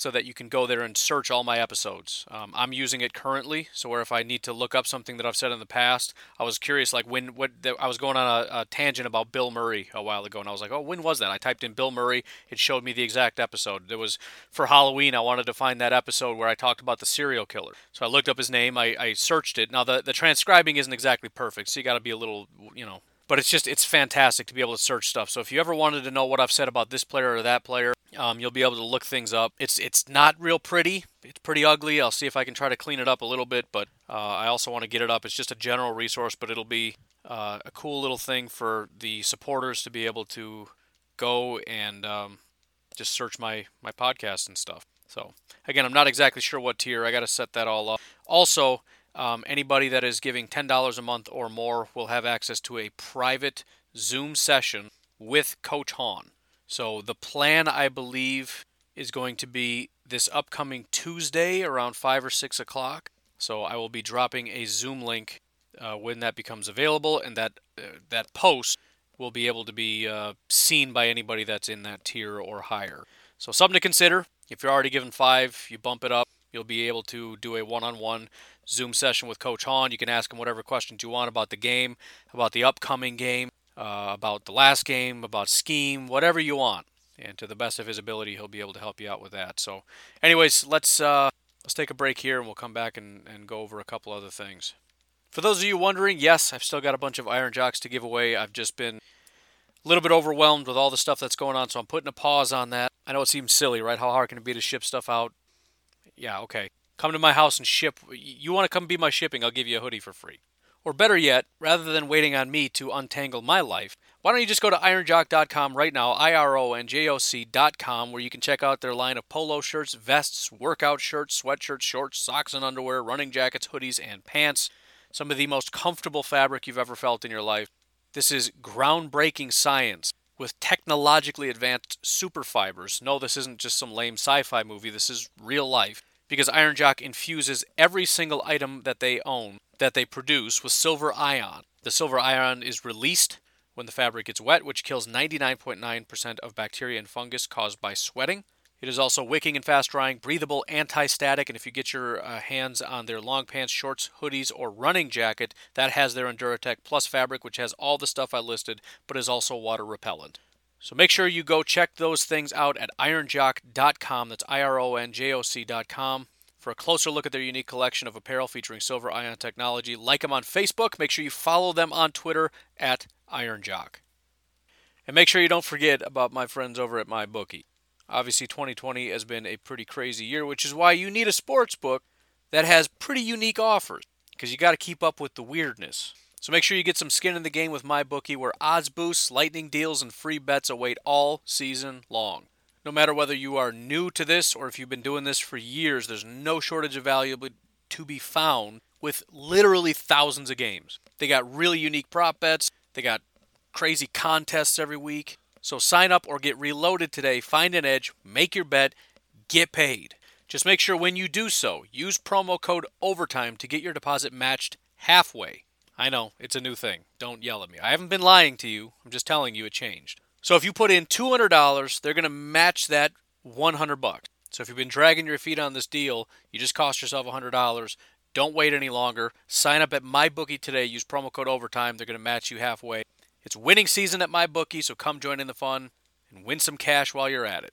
so that you can go there and search all my episodes. Um, I'm using it currently, so where if I need to look up something that I've said in the past, I was curious, like when what the, I was going on a, a, tangent about Bill Murray a while ago, and I was like, oh, when was that? I typed in Bill Murray, it showed me the exact episode. It was for Halloween. I wanted to find that episode where I talked about the serial killer, so I looked up his name. I, I searched it. Now the the transcribing isn't exactly perfect, so you got to be a little, you know, but it's just it's fantastic to be able to search stuff. So if you ever wanted to know what I've said about this player or that player, um, you'll be able to look things up. It's it's not real pretty. It's pretty ugly. I'll see if I can try to clean it up a little bit, but uh, I also want to get it up. It's just a general resource, but it'll be uh, a cool little thing for the supporters to be able to go and um, just search my my podcast and stuff. So again, I'm not exactly sure what tier. I got to set that all up. Also, um, anybody that is giving $10 a month or more will have access to a private Zoom session with Coach Hahn. So the plan, I believe, is going to be this upcoming Tuesday around 5 or 6 o'clock. So I will be dropping a Zoom link uh, when that becomes available, and that uh, that post will be able to be uh, seen by anybody that's in that tier or higher. So something to consider. If you're already given five, you bump it up. You'll be able to do a one-on-one Zoom session with Coach Hahn. You can ask him whatever questions you want about the game, about the upcoming game, uh, about the last game, about scheme, whatever you want. And to the best of his ability, he'll be able to help you out with that. So, anyways, let's uh, let's take a break here, and we'll come back and, and go over a couple other things. For those of you wondering, yes, I've still got a bunch of Iron Jocks to give away. I've just been a little bit overwhelmed with all the stuff that's going on, so I'm putting a pause on that. I know it seems silly, right? How hard can it be to ship stuff out? Yeah, okay. Come to my house and ship. You want to come be my shipping? I'll give you a hoodie for free. Or better yet, rather than waiting on me to untangle my life, why don't you just go to ironjock.com right now, I R O N J O C.com, where you can check out their line of polo shirts, vests, workout shirts, sweatshirts, shorts, socks and underwear, running jackets, hoodies, and pants. Some of the most comfortable fabric you've ever felt in your life. This is groundbreaking science with technologically advanced super fibers. No, this isn't just some lame sci fi movie, this is real life because Iron Jock infuses every single item that they own, that they produce, with silver ion. The silver ion is released when the fabric gets wet, which kills 99.9% of bacteria and fungus caused by sweating. It is also wicking and fast drying, breathable, anti static, and if you get your uh, hands on their long pants, shorts, hoodies, or running jacket, that has their Enduratech Plus fabric, which has all the stuff I listed, but is also water repellent. So make sure you go check those things out at ironjock.com. That's I R O N J O C.com for a closer look at their unique collection of apparel featuring silver ion technology. Like them on Facebook. Make sure you follow them on Twitter at ironjock. And make sure you don't forget about my friends over at MyBookie. Obviously, 2020 has been a pretty crazy year, which is why you need a sports book that has pretty unique offers because you got to keep up with the weirdness. So make sure you get some skin in the game with MyBookie, where odds boosts, lightning deals, and free bets await all season long. No matter whether you are new to this or if you've been doing this for years, there's no shortage of value to be found with literally thousands of games. They got really unique prop bets, they got crazy contests every week. So sign up or get reloaded today, find an edge, make your bet, get paid. Just make sure when you do so, use promo code OVERTIME to get your deposit matched halfway. I know, it's a new thing. Don't yell at me. I haven't been lying to you. I'm just telling you it changed. So if you put in $200, they're going to match that 100 bucks. So if you've been dragging your feet on this deal, you just cost yourself $100. Don't wait any longer. Sign up at MyBookie today. Use promo code OVERTIME. They're going to match you halfway. It's winning season at my bookie, so come join in the fun and win some cash while you're at it.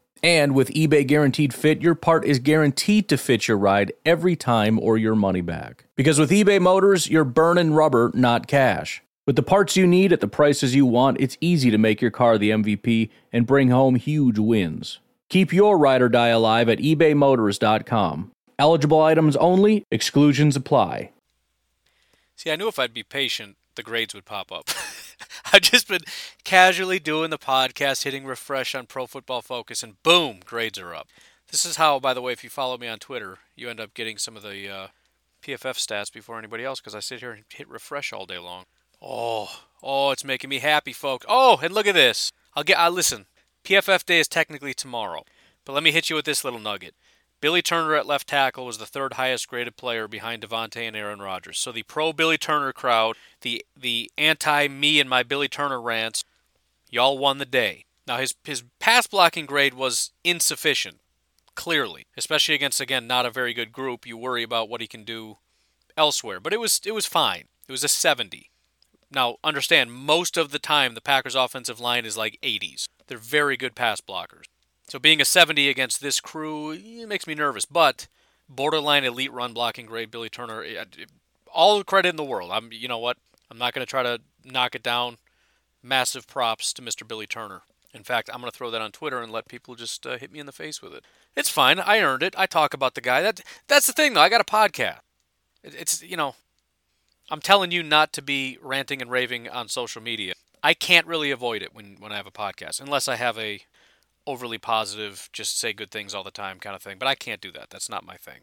And with eBay Guaranteed Fit, your part is guaranteed to fit your ride every time or your money back. Because with eBay Motors, you're burning rubber, not cash. With the parts you need at the prices you want, it's easy to make your car the MVP and bring home huge wins. Keep your ride or die alive at ebaymotors.com. Eligible items only, exclusions apply. See, I knew if I'd be patient, the grades would pop up. [laughs] [laughs] I've just been casually doing the podcast, hitting refresh on Pro Football Focus, and boom, grades are up. This is how, by the way, if you follow me on Twitter, you end up getting some of the uh, PFF stats before anybody else because I sit here and hit refresh all day long. Oh, oh, it's making me happy, folks. Oh, and look at this. I'll get. I listen. PFF day is technically tomorrow, but let me hit you with this little nugget. Billy Turner at left tackle was the third highest graded player behind Davante and Aaron Rodgers. So the pro Billy Turner crowd, the the anti me and my Billy Turner rants, y'all won the day. Now his his pass blocking grade was insufficient, clearly, especially against again not a very good group. You worry about what he can do elsewhere, but it was it was fine. It was a 70. Now understand, most of the time the Packers offensive line is like 80s. They're very good pass blockers. So being a 70 against this crew it makes me nervous, but borderline elite run blocking grade Billy Turner all the credit in the world. I'm you know what? I'm not going to try to knock it down. Massive props to Mr. Billy Turner. In fact, I'm going to throw that on Twitter and let people just uh, hit me in the face with it. It's fine. I earned it. I talk about the guy. That that's the thing though. I got a podcast. It's you know, I'm telling you not to be ranting and raving on social media. I can't really avoid it when when I have a podcast unless I have a overly positive, just say good things all the time kind of thing. But I can't do that. That's not my thing.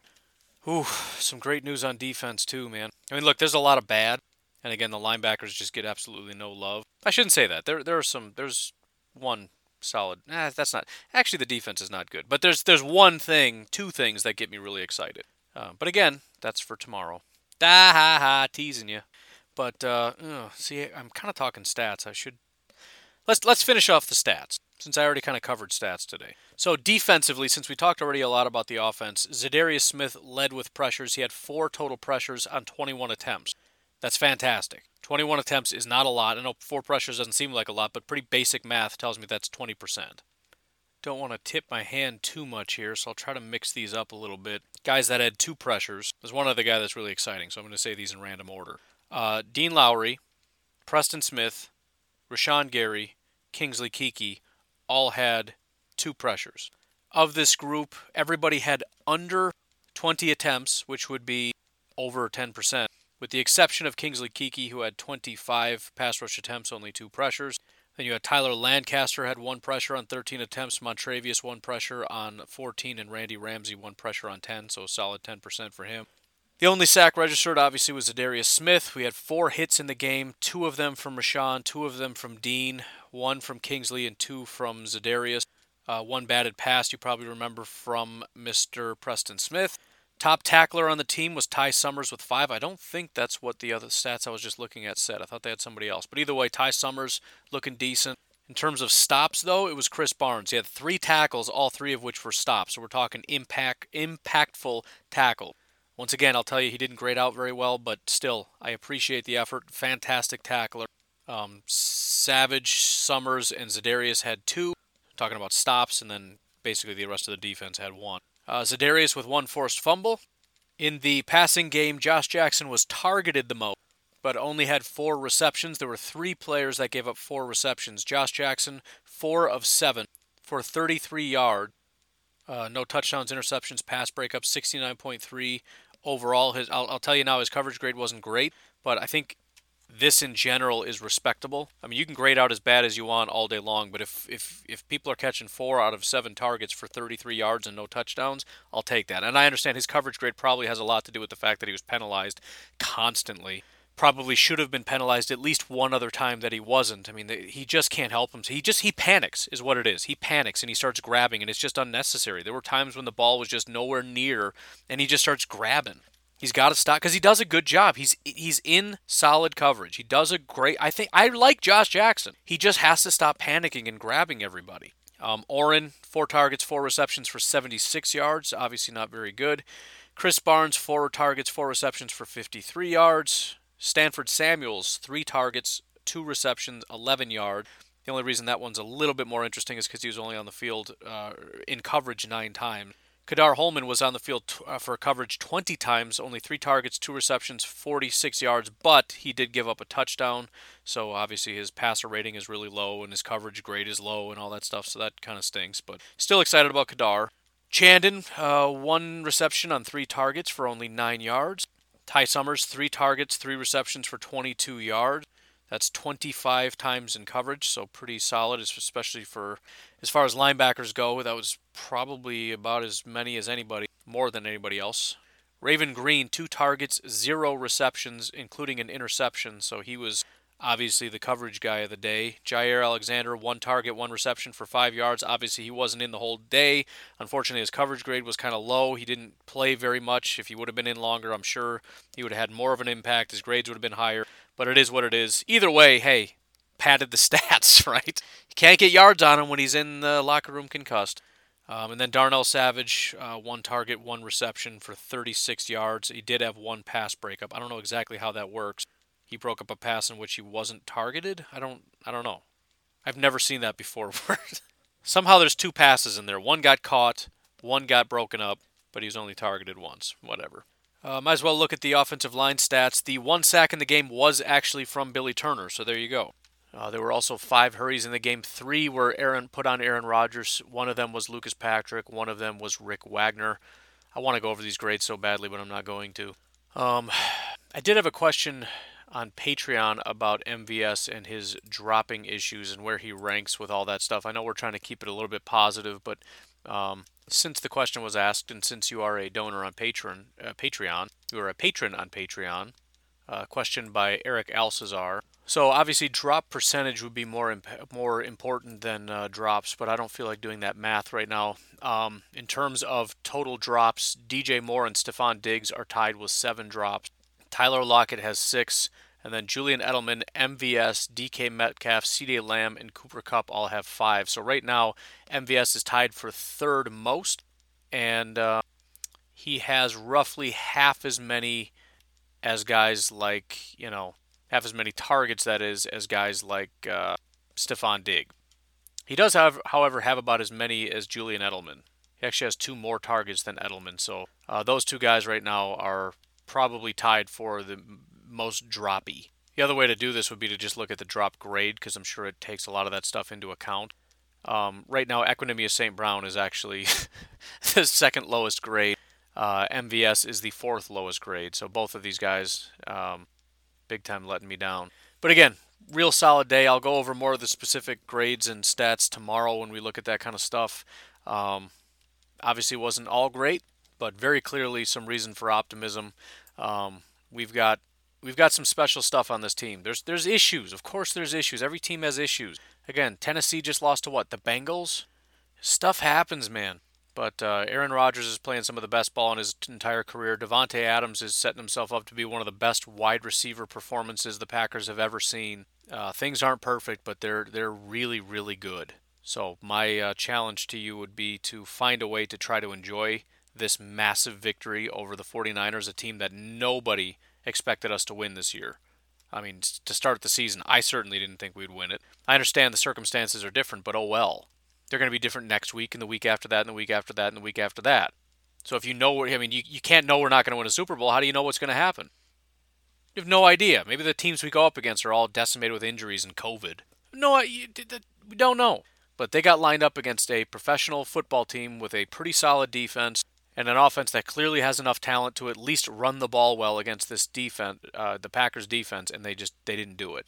Ooh, some great news on defense too, man. I mean, look, there's a lot of bad, and again, the linebackers just get absolutely no love. I shouldn't say that. There, there are some. There's one solid. Nah, that's not. Actually, the defense is not good. But there's there's one thing, two things that get me really excited. Uh, but again, that's for tomorrow. Da ha ha, teasing you. But uh, ugh, see, I'm kind of talking stats. I should let's let's finish off the stats since I already kind of covered stats today. So defensively, since we talked already a lot about the offense, Za'Darius Smith led with pressures. He had four total pressures on 21 attempts. That's fantastic. 21 attempts is not a lot. I know four pressures doesn't seem like a lot, but pretty basic math tells me that's 20%. Don't want to tip my hand too much here, so I'll try to mix these up a little bit. Guys that had two pressures. There's one other guy that's really exciting, so I'm going to say these in random order. Uh, Dean Lowry, Preston Smith, Rashan Gary, Kingsley Keke, all had two pressures. Of this group, everybody had under 20 attempts, which would be over 10%, with the exception of Kingsley Keke, who had 25 pass rush attempts, only two pressures. Then you had Tyler Lancaster had one pressure on 13 attempts, Montravius one pressure on 14, and Randy Ramsey one pressure on 10, so solid 10% for him. The only sack registered, obviously, was Za'Darius Smith. We had four hits in the game, two of them from Rashan, two of them from Dean, one from Kingsley, and two from Za'Darius. Uh, one batted pass you probably remember from Mr. Preston Smith. Top tackler on the team was Ty Summers with five. I don't think that's what the other stats I was just looking at said. I thought they had somebody else. But either way, Ty Summers looking decent. In terms of stops, though, it was Krys Barnes. He had three tackles, all three of which were stops. So we're talking impact, impactful tackle. Once again, I'll tell you, he didn't grade out very well, but still, I appreciate the effort. Fantastic tackler. Um, Savage, Summers, and Za'Darius had two, talking about stops, and then basically the rest of the defense had one. Uh, Za'Darius with one forced fumble. In the passing game, Josh Jackson was targeted the most, but only had four receptions. There were three players that gave up four receptions. Josh Jackson, four of seven for 33 yards. Uh, no touchdowns, interceptions, pass breakup, 69.3 overall. His, I'll, I'll tell you now, his coverage grade wasn't great, but I think this in general is respectable. I mean, you can grade out as bad as you want all day long, but if if if people are catching four out of seven targets for 33 yards and no touchdowns, I'll take that. And I understand his coverage grade probably has a lot to do with the fact that he was penalized constantly. Probably should have been penalized at least one other time that he wasn't. I mean, he just can't help him. He just he panics is what it is. He panics and he starts grabbing, and it's just unnecessary. There were times when the ball was just nowhere near, and he just starts grabbing. He's got to stop because he does a good job. He's he's in solid coverage. He does a great. I think I like Josh Jackson. He just has to stop panicking and grabbing everybody. Um, Oren four targets, four receptions for 76 yards. Obviously not very good. Krys Barnes four targets, four receptions for 53 yards. Stanford Samuels three targets, two receptions, 11 yards. The only reason that one's a little bit more interesting is because he was only on the field uh, in coverage nine times. Ka'dar Hollman was on the field t- uh, for coverage 20 times, only three targets, two receptions, 46 yards, but he did give up a touchdown. So obviously his passer rating is really low and his coverage grade is low and all that stuff. So that kind of stinks. But still excited about Ka'dar. Chandon, uh, one reception on three targets for only nine yards. Ty Summers, three targets, three receptions for 22 yards. That's 25 times in coverage, so pretty solid, especially for as far as linebackers go. That was probably about as many as anybody, more than anybody else. Raven Greene, two targets, zero receptions, including an interception, so he was obviously the coverage guy of the day. Jaire Alexander, one target, one reception for five yards. Obviously, he wasn't in the whole day. Unfortunately, his coverage grade was kind of low. He didn't play very much. If he would have been in longer, I'm sure he would have had more of an impact. His grades would have been higher but it is what it is. Either way, hey, padded the [laughs] stats, right? You can't get yards on him when he's in the locker room concussed. Um, and then Darnell Savage, uh, one target, one reception for 36 yards. He did have one pass breakup. I don't know exactly how that works. He broke up a pass in which he wasn't targeted. I don't. I don't know. I've never seen that before. [laughs] Somehow there's two passes in there. One got caught, one got broken up, but he was only targeted once. Whatever. Uh, might as well look at the offensive line stats. The one sack in the game was actually from Billy Turner, so there you go. Uh, there were also five hurries in the game. Three were Aaron put on Aaron Rodgers. One of them was Lucas Patrick. One of them was Rick Wagner. I want to go over these grades so badly, but I'm not going to. Um, [sighs] I did have a question on Patreon about MVS and his dropping issues and where he ranks with all that stuff. I know we're trying to keep it a little bit positive, but um, since the question was asked, and since you are a donor on Patreon, uh, Patreon, you are a patron on Patreon. Uh, question by Eric Alcazar. So obviously, drop percentage would be more imp- more important than uh, drops, but I don't feel like doing that math right now. Um, in terms of total drops, DJ Moore and Stefon Diggs are tied with seven drops. Tyler Lockett has six. And then Julian Edelman, MVS, DK Metcalf, CeeDee Lamb, and Cooper Kupp all have five. So right now, MVS is tied for third most, and uh, he has roughly half as many as guys like, you know, half as many targets, that is, as guys like uh, Stefon Digg. He does, have, however, have about as many as Julian Edelman. He actually has two more targets than Edelman. So uh, those two guys right now are probably tied for the most droppy. The other way to do this would be to just look at the drop grade because I'm sure it takes a lot of that stuff into account. Um, right now, Equanimeous St. Brown is actually [laughs] the second lowest grade. Uh, MVS is the fourth lowest grade. So both of these guys, um, big time letting me down. But again, real solid day. I'll go over more of the specific grades and stats tomorrow when we look at that kind of stuff. Um, obviously, wasn't all great, but very clearly some reason for optimism. Um, we've got we've got some special stuff on this team. There's there's issues. Of course, there's issues. Every team has issues. Again, Tennessee just lost to what? The Bengals. Stuff happens, man. But uh, Aaron Rodgers is playing some of the best ball in his entire career. Davante Adams is setting himself up to be one of the best wide receiver performances the Packers have ever seen. Uh, things aren't perfect, but they're they're really really good. So my uh, challenge to you would be to find a way to try to enjoy this massive victory over the 49ers, a team that nobody expected us to win this year. I mean, to start the season, I certainly didn't think we'd win it. I understand the circumstances are different, but oh well. They're going to be different next week and the week after that and the week after that and the week after that. So if you know, I mean, you, you can't know we're not going to win a Super Bowl. How do you know what's going to happen? You have no idea. Maybe the teams we go up against are all decimated with injuries and COVID. No, we don't know. But they got lined up against a professional football team with a pretty solid defense and an offense that clearly has enough talent to at least run the ball well against this defense, uh, the Packers defense, and they just they didn't do it.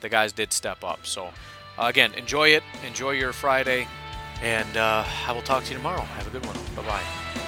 The guys did step up. So uh, again, enjoy it. Enjoy your Friday. And uh, I will talk to you tomorrow. Have a good one. Bye bye.